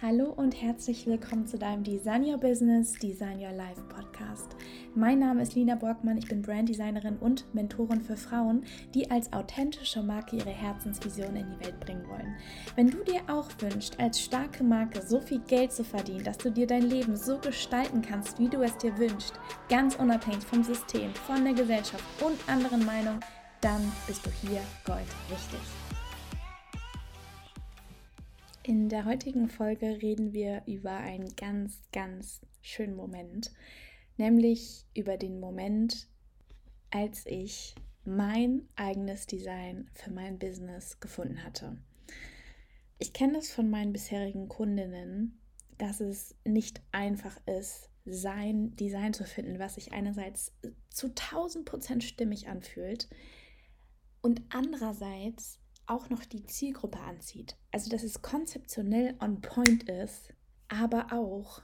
Hallo und herzlich willkommen zu deinem Design Your Business, Design Your Life Podcast. Mein Name ist Lina Borgmann, ich bin Branddesignerin und Mentorin für Frauen, die als authentische Marke ihre Herzensvision in die Welt bringen wollen. Wenn du dir auch wünschst, als starke Marke so viel Geld zu verdienen, dass du dir dein Leben so gestalten kannst, wie du es dir wünschst, ganz unabhängig vom System, von der Gesellschaft und anderen Meinungen, dann bist du hier Gold richtig. In der heutigen Folge reden wir über einen ganz, ganz schönen Moment, nämlich über den Moment, als ich mein eigenes Design für mein Business gefunden hatte. Ich kenne das von meinen bisherigen Kundinnen, dass es nicht einfach ist, sein Design zu finden, was sich einerseits zu 1000 Prozent stimmig anfühlt und andererseits auch noch die Zielgruppe anzieht. Also dass es konzeptionell on point ist, aber auch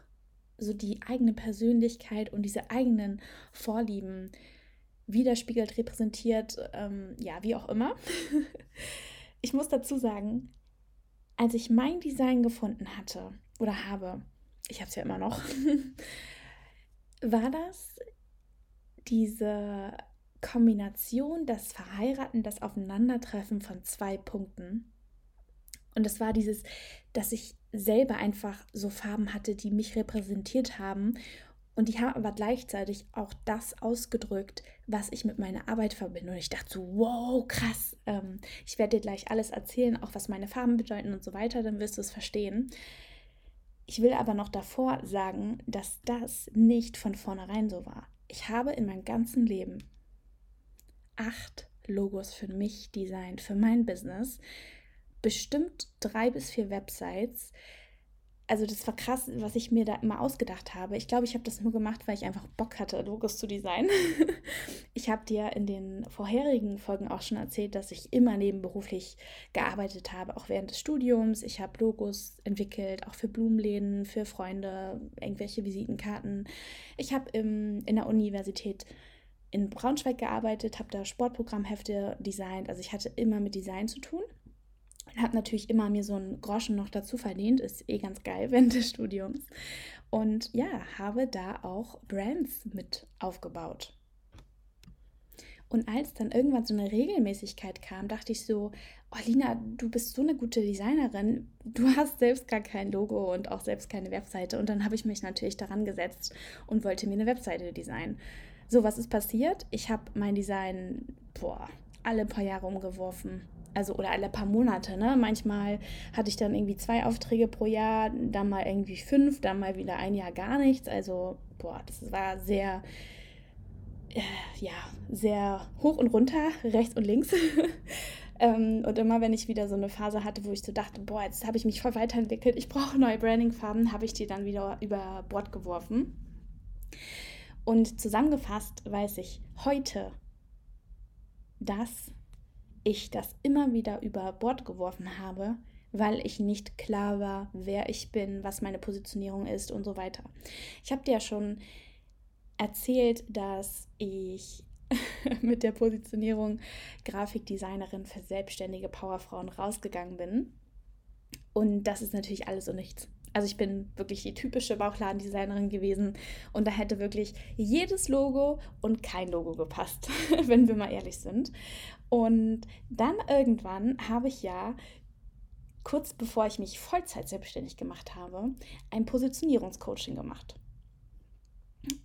so die eigene Persönlichkeit und diese eigenen Vorlieben widerspiegelt, repräsentiert, ähm, ja, wie auch immer. ich muss dazu sagen, als ich mein Design gefunden hatte oder habe, ich habe es ja immer noch, war das diese Kombination, das Verheiraten, das Aufeinandertreffen von zwei Punkten. Und es war dieses, dass ich selber einfach so Farben hatte, die mich repräsentiert haben. Und die haben aber gleichzeitig auch das ausgedrückt, was ich mit meiner Arbeit verbinde. Und ich dachte so, wow, krass. Ähm, ich werde dir gleich alles erzählen, auch was meine Farben bedeuten und so weiter, dann wirst du es verstehen. Ich will aber noch davor sagen, dass das nicht von vornherein so war. Ich habe in meinem ganzen Leben acht Logos für mich designt, für mein Business. Bestimmt drei bis vier Websites. Also das war krass, was ich mir da immer ausgedacht habe. Ich glaube, ich habe das nur gemacht, weil ich einfach Bock hatte, Logos zu designen. ich habe dir in den vorherigen Folgen auch schon erzählt, dass ich immer nebenberuflich gearbeitet habe, auch während des Studiums. Ich habe Logos entwickelt, auch für Blumenläden, für Freunde, irgendwelche Visitenkarten. Ich habe in der Universität in Braunschweig gearbeitet, habe da Sportprogrammhefte designt. Also ich hatte immer mit Design zu tun. Und habe natürlich immer mir so einen Groschen noch dazu verdient. Ist eh ganz geil während des Studiums. Und ja, habe da auch Brands mit aufgebaut. Und als dann irgendwann so eine Regelmäßigkeit kam, dachte ich so, oh Lina, du bist so eine gute Designerin, du hast selbst gar kein Logo und auch selbst keine Webseite. Und dann habe ich mich natürlich daran gesetzt und wollte mir eine Webseite designen. So, was ist passiert? Ich habe mein Design, boah, alle paar Jahre umgeworfen. Also, oder alle paar Monate, ne? Manchmal hatte ich dann irgendwie zwei Aufträge pro Jahr, dann mal irgendwie fünf, dann mal wieder ein Jahr gar nichts. Also, boah, das war sehr, äh, ja, sehr hoch und runter, rechts und links. ähm, und immer wenn ich wieder so eine Phase hatte, wo ich so dachte, boah, jetzt habe ich mich voll weiterentwickelt, ich brauche neue Branding-Farben, habe ich die dann wieder über Bord geworfen. Und zusammengefasst weiß ich heute, dass ich das immer wieder über Bord geworfen habe, weil ich nicht klar war, wer ich bin, was meine Positionierung ist und so weiter. Ich habe dir ja schon erzählt, dass ich mit der Positionierung Grafikdesignerin für selbstständige Powerfrauen rausgegangen bin. Und das ist natürlich alles und nichts. Also ich bin wirklich die typische Bauchladendesignerin gewesen und da hätte wirklich jedes Logo und kein Logo gepasst, wenn wir mal ehrlich sind. Und dann irgendwann habe ich ja kurz bevor ich mich Vollzeit selbstständig gemacht habe, ein Positionierungscoaching gemacht.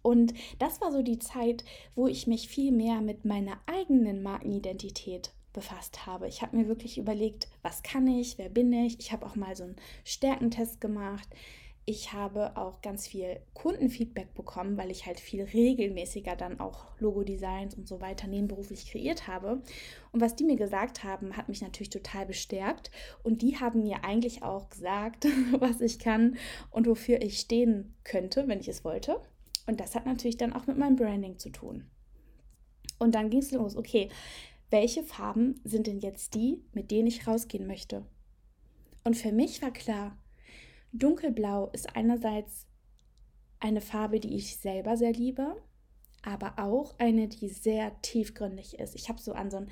Und das war so die Zeit, wo ich mich viel mehr mit meiner eigenen Markenidentität befasst habe. Ich habe mir wirklich überlegt, was kann ich, wer bin ich. Ich habe auch mal so einen Stärkentest gemacht. Ich habe auch ganz viel Kundenfeedback bekommen, weil ich halt viel regelmäßiger dann auch Logo-Designs und so weiter nebenberuflich kreiert habe. Und was die mir gesagt haben, hat mich natürlich total bestärkt. Und die haben mir eigentlich auch gesagt, was ich kann und wofür ich stehen könnte, wenn ich es wollte. Und das hat natürlich dann auch mit meinem Branding zu tun. Und dann ging es los, okay, welche Farben sind denn jetzt die, mit denen ich rausgehen möchte? Und für mich war klar, dunkelblau ist einerseits eine Farbe, die ich selber sehr liebe, aber auch eine, die sehr tiefgründig ist. Ich habe so an so ein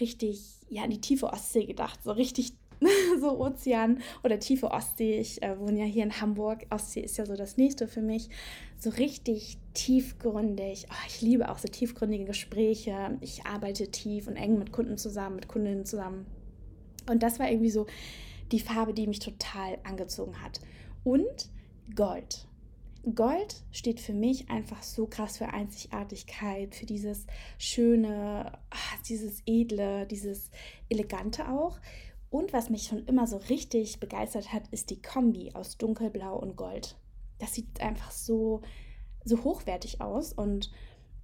richtig, ja, an die tiefe Ostsee gedacht, so richtig so Ozean oder tiefe Ostsee. Ich äh, wohne ja hier in Hamburg. Ostsee ist ja so das nächste für mich. So richtig tiefgründig. Oh, ich liebe auch so tiefgründige Gespräche. Ich arbeite tief und eng mit Kunden zusammen, mit Kundinnen zusammen. Und das war irgendwie so die Farbe, die mich total angezogen hat. Und Gold. Gold steht für mich einfach so krass für Einzigartigkeit, für dieses schöne, ah, dieses edle, dieses elegante auch. Und was mich schon immer so richtig begeistert hat, ist die Kombi aus dunkelblau und gold. Das sieht einfach so, so hochwertig aus und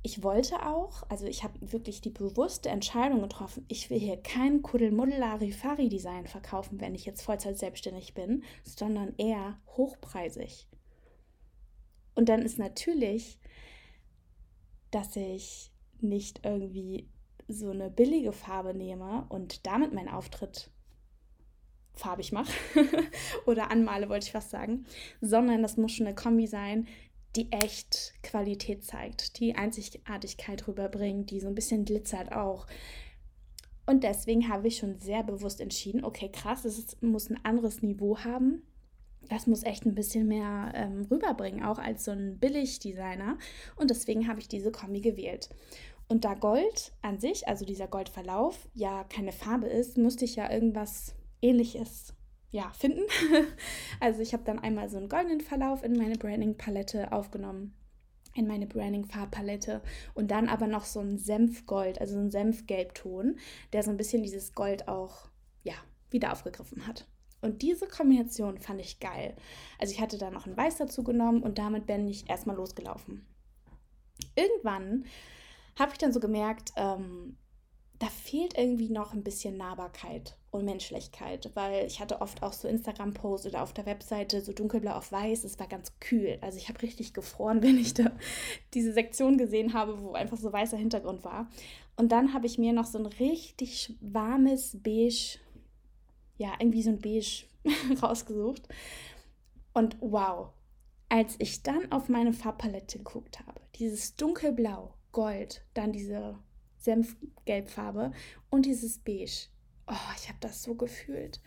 ich wollte auch, also ich habe wirklich die bewusste Entscheidung getroffen, ich will hier kein Kuddelmuddel-Larifari-Design verkaufen, wenn ich jetzt Vollzeit selbstständig bin, sondern eher hochpreisig. Und dann ist natürlich, dass ich nicht irgendwie so eine billige Farbe nehme und damit meinen Auftritt farbig mache oder anmale, wollte ich fast sagen, sondern das muss schon eine Kombi sein, die echt Qualität zeigt, die Einzigartigkeit rüberbringt, die so ein bisschen glitzert auch. Und deswegen habe ich schon sehr bewusst entschieden, okay, krass, es muss ein anderes Niveau haben das muss echt ein bisschen mehr ähm, rüberbringen, auch als so ein Billigdesigner. Und deswegen habe ich diese Kombi gewählt. Und da Gold an sich, also dieser Goldverlauf, ja keine Farbe ist, musste ich ja irgendwas ähnliches ja, finden. also ich habe dann einmal so einen goldenen Verlauf in meine Branding-Palette aufgenommen, in meine Branding-Farbpalette und dann aber noch so ein Senfgold, also ein Senfgelbton, der so ein bisschen dieses Gold auch, ja, wieder aufgegriffen hat. Und diese Kombination fand ich geil. Also ich hatte da noch ein Weiß dazu genommen und damit bin ich erstmal losgelaufen. Irgendwann habe ich dann so gemerkt, ähm, da fehlt irgendwie noch ein bisschen Nahbarkeit und Menschlichkeit, weil ich hatte oft auch so Instagram-Posts oder auf der Webseite so dunkelblau auf weiß, es war ganz kühl. Also ich habe richtig gefroren, wenn ich da diese Sektion gesehen habe, wo einfach so weißer Hintergrund war. Und dann habe ich mir noch so ein richtig warmes Beige ja, irgendwie so ein Beige rausgesucht. Und wow, als ich dann auf meine Farbpalette geguckt habe, dieses dunkelblau, Gold, dann diese Senfgelbfarbe und dieses Beige, oh, ich habe das so gefühlt.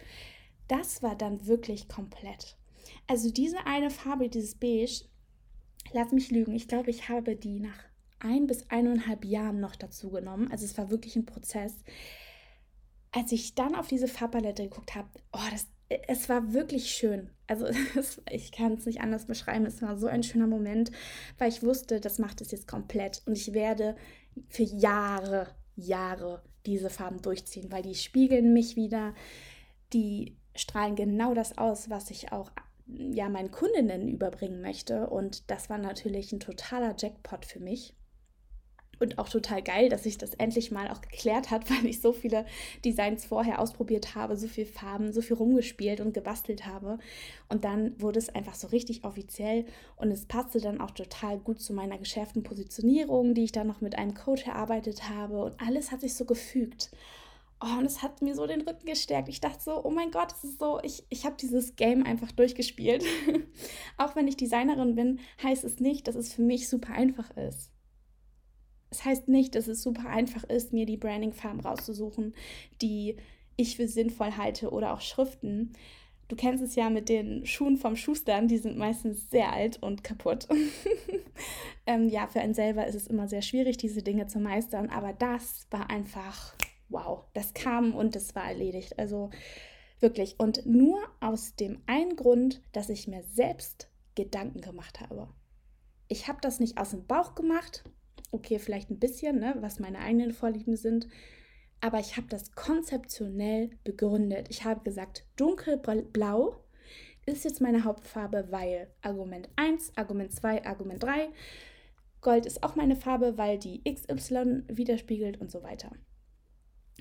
Das war dann wirklich komplett. Also diese eine Farbe, dieses Beige, lass mich lügen, ich glaube, ich habe die nach ein bis eineinhalb Jahren noch dazu genommen. Also es war wirklich ein Prozess als ich dann auf diese Farbpalette geguckt habe, oh, das, es war wirklich schön. Also es, ich kann es nicht anders beschreiben. Es war so ein schöner Moment, weil ich wusste, das macht es jetzt komplett. Und ich werde für Jahre, Jahre diese Farben durchziehen, weil die spiegeln mich wieder. Die strahlen genau das aus, was ich auch ja meinen Kundinnen überbringen möchte. Und das war natürlich ein totaler Jackpot für mich und auch total geil, dass sich das endlich mal auch geklärt hat, weil ich so viele Designs vorher ausprobiert habe, so viel Farben, so viel rumgespielt und gebastelt habe. Und dann wurde es einfach so richtig offiziell und es passte dann auch total gut zu meiner geschärften Positionierung, die ich dann noch mit einem Coach erarbeitet habe und alles hat sich so gefügt. Oh, und es hat mir so den Rücken gestärkt. Ich dachte so, oh mein Gott, es ist so, ich, ich habe dieses Game einfach durchgespielt. auch wenn ich Designerin bin, heißt es nicht, dass es für mich super einfach ist. Es heißt nicht, dass es super einfach ist, mir die Branding-Farben rauszusuchen, die ich für sinnvoll halte oder auch Schriften. Du kennst es ja mit den Schuhen vom Schustern, die sind meistens sehr alt und kaputt. ähm, ja, für einen selber ist es immer sehr schwierig, diese Dinge zu meistern, aber das war einfach, wow, das kam und das war erledigt. Also wirklich. Und nur aus dem einen Grund, dass ich mir selbst Gedanken gemacht habe. Ich habe das nicht aus dem Bauch gemacht, okay, vielleicht ein bisschen, ne, was meine eigenen Vorlieben sind, aber ich habe das konzeptionell begründet. Ich habe gesagt, dunkelblau ist jetzt meine Hauptfarbe, weil Argument 1, Argument 2, Argument 3, Gold ist auch meine Farbe, weil die XY widerspiegelt und so weiter.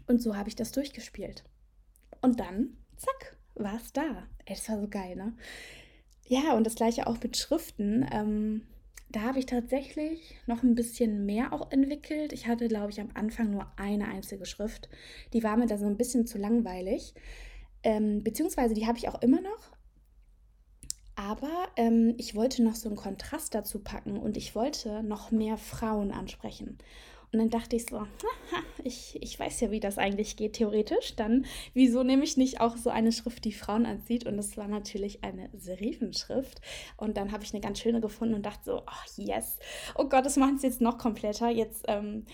Und so habe ich das durchgespielt. Und dann, zack, war es da. Das war so geil, ne? Ja, und das gleiche auch mit Schriften. Ähm, da habe ich tatsächlich noch ein bisschen mehr auch entwickelt. Ich hatte, glaube ich, am Anfang nur eine einzige Schrift. Die war mir da so ein bisschen zu langweilig. Ähm, beziehungsweise die habe ich auch immer noch. Aber ähm, ich wollte noch so einen Kontrast dazu packen und ich wollte noch mehr Frauen ansprechen. Und dann dachte ich so, haha, ich, ich weiß ja, wie das eigentlich geht, theoretisch. Dann, wieso nehme ich nicht auch so eine Schrift, die Frauen anzieht? Und das war natürlich eine Serifenschrift. Und dann habe ich eine ganz schöne gefunden und dachte so, oh yes, oh Gott, das macht es jetzt noch kompletter. Jetzt ähm,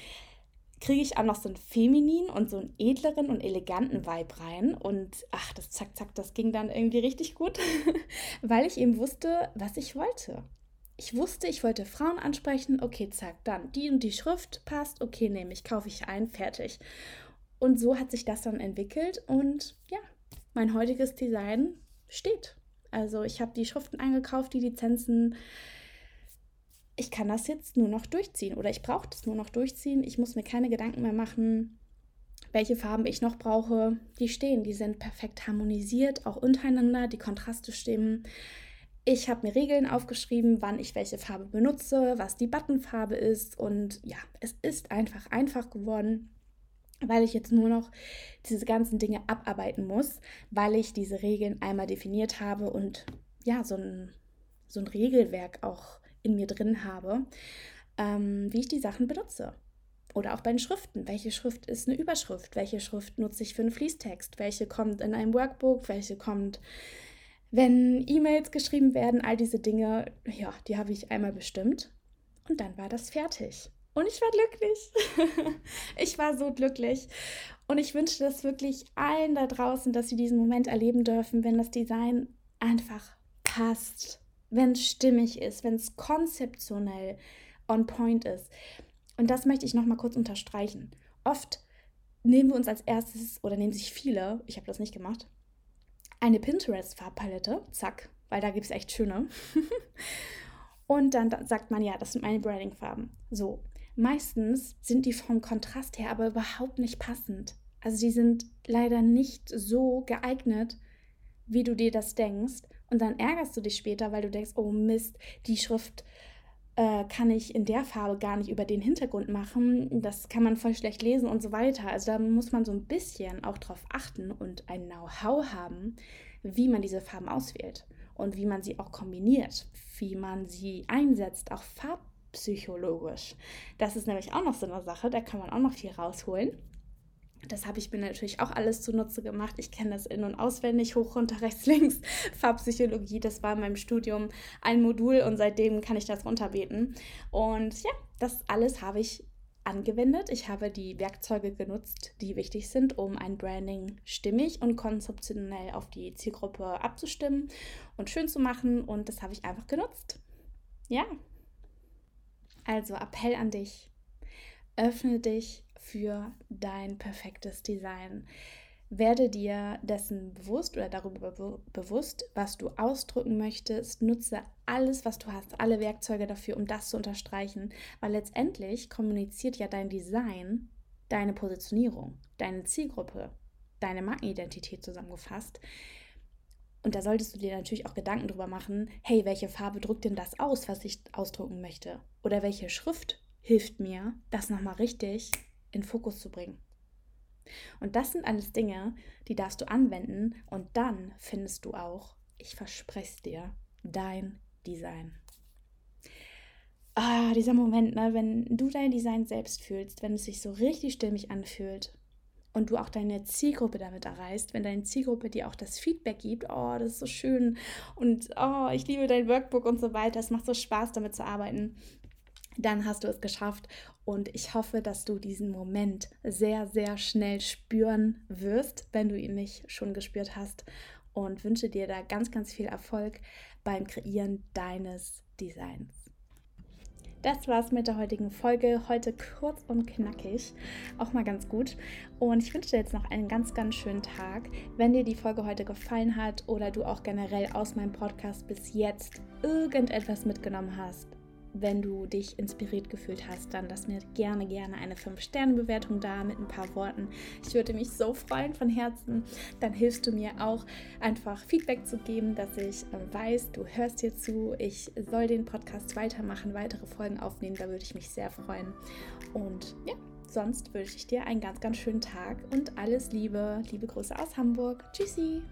kriege ich auch noch so einen femininen und so einen edleren und eleganten Vibe rein. Und ach, das zack, zack, das ging dann irgendwie richtig gut, weil ich eben wusste, was ich wollte ich wusste, ich wollte Frauen ansprechen, okay, zack, dann die und die Schrift passt, okay, nehme ich, kaufe ich ein, fertig. Und so hat sich das dann entwickelt und ja, mein heutiges Design steht. Also ich habe die Schriften eingekauft, die Lizenzen. Ich kann das jetzt nur noch durchziehen oder ich brauche das nur noch durchziehen. Ich muss mir keine Gedanken mehr machen, welche Farben ich noch brauche. Die stehen, die sind perfekt harmonisiert, auch untereinander, die Kontraste stimmen. Ich habe mir Regeln aufgeschrieben, wann ich welche Farbe benutze, was die Buttonfarbe ist. Und ja, es ist einfach einfach geworden, weil ich jetzt nur noch diese ganzen Dinge abarbeiten muss, weil ich diese Regeln einmal definiert habe und ja, so ein, so ein Regelwerk auch in mir drin habe, ähm, wie ich die Sachen benutze. Oder auch bei den Schriften. Welche Schrift ist eine Überschrift? Welche Schrift nutze ich für einen Fließtext? Welche kommt in einem Workbook? Welche kommt wenn E-Mails geschrieben werden, all diese Dinge, ja, die habe ich einmal bestimmt. Und dann war das fertig. Und ich war glücklich. ich war so glücklich. Und ich wünsche das wirklich allen da draußen, dass sie diesen Moment erleben dürfen, wenn das Design einfach passt, wenn es stimmig ist, wenn es konzeptionell on point ist. Und das möchte ich nochmal kurz unterstreichen. Oft nehmen wir uns als erstes, oder nehmen sich viele, ich habe das nicht gemacht, eine Pinterest-Farbpalette, zack, weil da gibt es echt schöne. und dann, sagt man, ja, das sind meine Branding-Farben. So, meistens sind die vom Kontrast her aber überhaupt nicht passend. Also die sind leider nicht so geeignet, wie du dir das denkst. Und dann ärgerst du dich später, weil du denkst, oh Mist, die Schrift äh, kann ich in der Farbe gar nicht über den Hintergrund machen. Das kann man voll schlecht lesen und so weiter. Also da muss man so ein bisschen auch drauf achten und ein Know-how haben, wie man diese Farben auswählt und wie man sie auch kombiniert, wie man sie einsetzt, auch farbpsychologisch. Das ist nämlich auch noch so eine Sache, da kann man auch noch viel rausholen. Das habe ich mir natürlich auch alles zunutze gemacht. Ich kenne das in- und auswendig, hoch, runter, rechts, links. Farbpsychologie, das war in meinem Studium ein Modul und seitdem kann ich das runterbeten. Und ja, das alles habe ich angewendet. Ich habe die Werkzeuge genutzt, die wichtig sind, um ein Branding stimmig und konzeptionell auf die Zielgruppe abzustimmen und schön zu machen. Und das habe ich einfach genutzt. Ja. Also Appell an dich. Öffne dich für dein perfektes Design. Werde dir dessen bewusst oder darüber be bewusst, was du ausdrücken möchtest. Nutze alles, was du hast, alle Werkzeuge dafür, um das zu unterstreichen, weil letztendlich kommuniziert ja dein Design deine Positionierung, deine Zielgruppe, deine Markenidentität zusammengefasst. Und da solltest du dir natürlich auch Gedanken drüber machen, hey, welche Farbe drückt denn das aus, was ich ausdrucken möchte? Oder welche Schrift hilft mir, das nochmal richtig in Fokus zu bringen. Und das sind alles Dinge, die darfst du anwenden und dann findest du auch, ich verspreche dir, dein Design. Ah, dieser Moment, ne, wenn du dein Design selbst fühlst, wenn es sich so richtig stimmig anfühlt und du auch deine Zielgruppe damit erreichst, wenn deine Zielgruppe dir auch das Feedback gibt, oh, das ist so schön und oh, ich liebe dein Workbook und so weiter, es macht so Spaß damit zu arbeiten, dann hast du es geschafft. Und ich hoffe, dass du diesen Moment sehr, sehr schnell spüren wirst, wenn du ihn nicht schon gespürt hast. Und wünsche dir da ganz, ganz viel Erfolg beim Kreieren deines Designs. Das war's mit der heutigen Folge. Heute kurz und knackig. Auch mal ganz gut. Und ich wünsche dir jetzt noch einen ganz, ganz schönen Tag. Wenn dir die Folge heute gefallen hat oder du auch generell aus meinem Podcast bis jetzt irgendetwas mitgenommen hast, wenn du dich inspiriert gefühlt hast, dann lass mir gerne, gerne eine 5-Sterne-Bewertung da mit ein paar Worten. Ich würde mich so freuen von Herzen. Dann hilfst du mir auch einfach Feedback zu geben, dass ich äh, weiß, du hörst hier zu. Ich soll den Podcast weitermachen, weitere Folgen aufnehmen. Da würde ich mich sehr freuen. Und ja, sonst wünsche ich dir einen ganz, ganz schönen Tag und alles Liebe. Liebe Grüße aus Hamburg. Tschüssi.